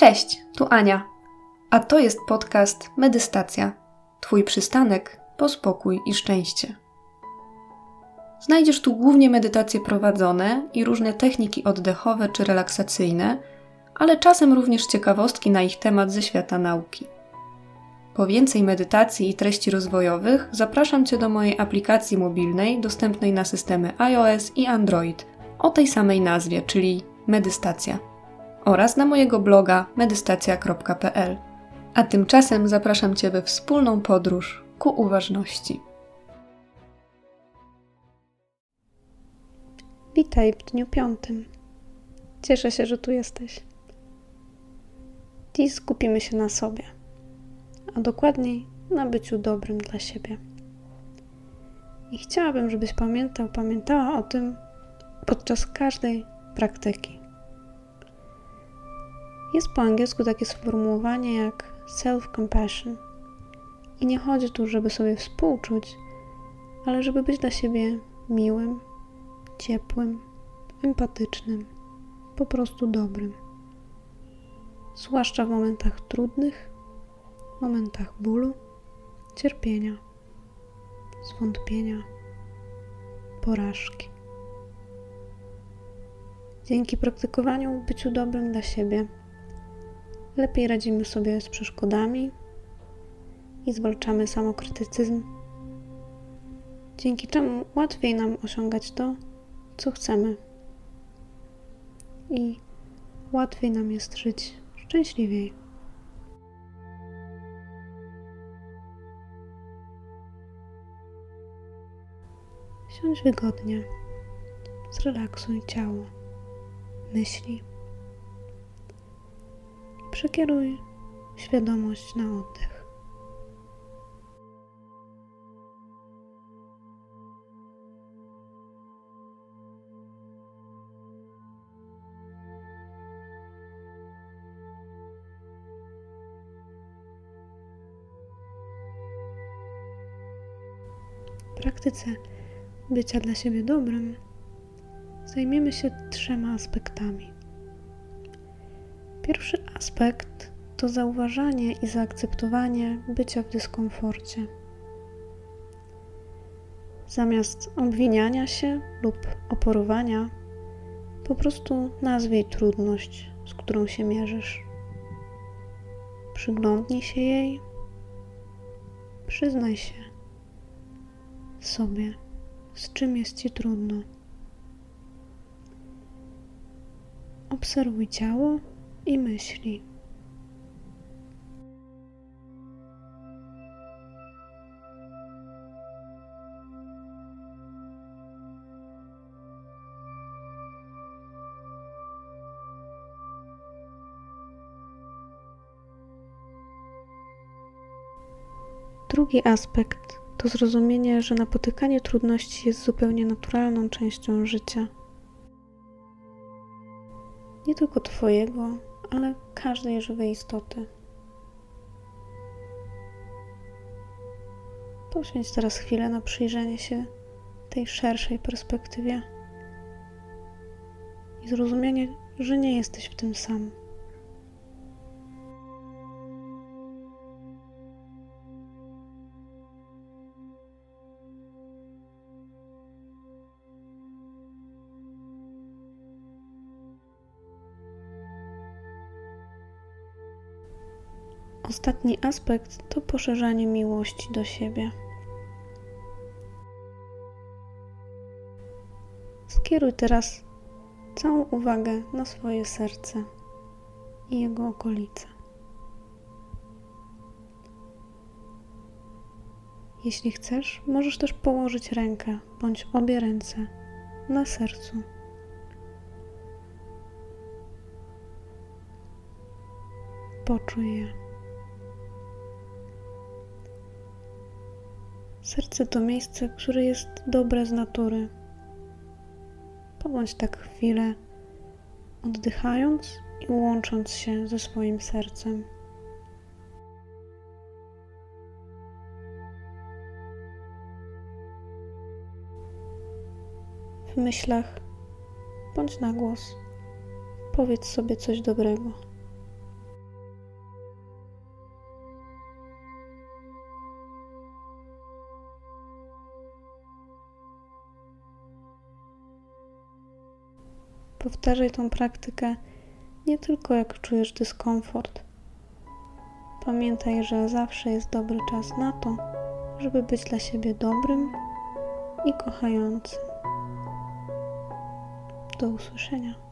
Cześć, tu Ania. A to jest podcast Medystacja. Twój przystanek po spokój i szczęście. Znajdziesz tu głównie medytacje prowadzone i różne techniki oddechowe czy relaksacyjne, ale czasem również ciekawostki na ich temat ze świata nauki. Po więcej medytacji i treści rozwojowych zapraszam Cię do mojej aplikacji mobilnej dostępnej na systemy iOS i Android o tej samej nazwie, czyli Medystacja oraz na mojego bloga medystacja.pl. A tymczasem zapraszam Cię we wspólną podróż ku uważności. Witaj w dniu piątym. Cieszę się, że tu jesteś. Dziś skupimy się na sobie, a dokładniej na byciu dobrym dla siebie. I chciałabym, żebyś pamiętał, pamiętała o tym podczas każdej praktyki. Jest po angielsku takie sformułowanie jak self-compassion. I nie chodzi tu, żeby sobie współczuć, ale żeby być dla siebie miłym, ciepłym, empatycznym, po prostu dobrym. Zwłaszcza w momentach trudnych, momentach bólu, cierpienia, zwątpienia, porażki. Dzięki praktykowaniu byciu dobrym dla siebie lepiej radzimy sobie z przeszkodami i zwalczamy samokrytycyzm, dzięki czemu łatwiej nam osiągać to, co chcemy. I łatwiej nam jest żyć szczęśliwiej. Siądź wygodnie, zrelaksuj ciało, myśli przekieruj świadomość na oddech. Praktyce bycia dla siebie dobrym zajmiemy się trzema aspektami. Pierwszy aspekt to zauważanie i zaakceptowanie bycia w dyskomforcie. Zamiast obwiniania się lub oporowania, po prostu nazwij trudność, z którą się mierzysz. Przyglądnij się jej, przyznaj się sobie, z czym jest ci trudno. Obserwuj ciało i myśli. Drugi aspekt to zrozumienie, że napotykanie trudności jest zupełnie naturalną częścią życia. Nie tylko Twojego, ale każdej żywej istoty. Poświęć teraz chwilę na przyjrzenie się tej szerszej perspektywie i zrozumienie, że nie jesteś w tym sam. Ostatni aspekt to poszerzanie miłości do siebie. Skieruj teraz całą uwagę na swoje serce i jego okolice. Jeśli chcesz, możesz też położyć rękę bądź obie ręce na sercu. Poczuj je. Serce to miejsce, które jest dobre z natury. Pobądź tak chwilę, oddychając i łącząc się ze swoim sercem. W myślach bądź na głos, powiedz sobie coś dobrego. Powtarzaj tą praktykę nie tylko jak czujesz dyskomfort. Pamiętaj, że zawsze jest dobry czas na to, żeby być dla siebie dobrym i kochającym. Do usłyszenia.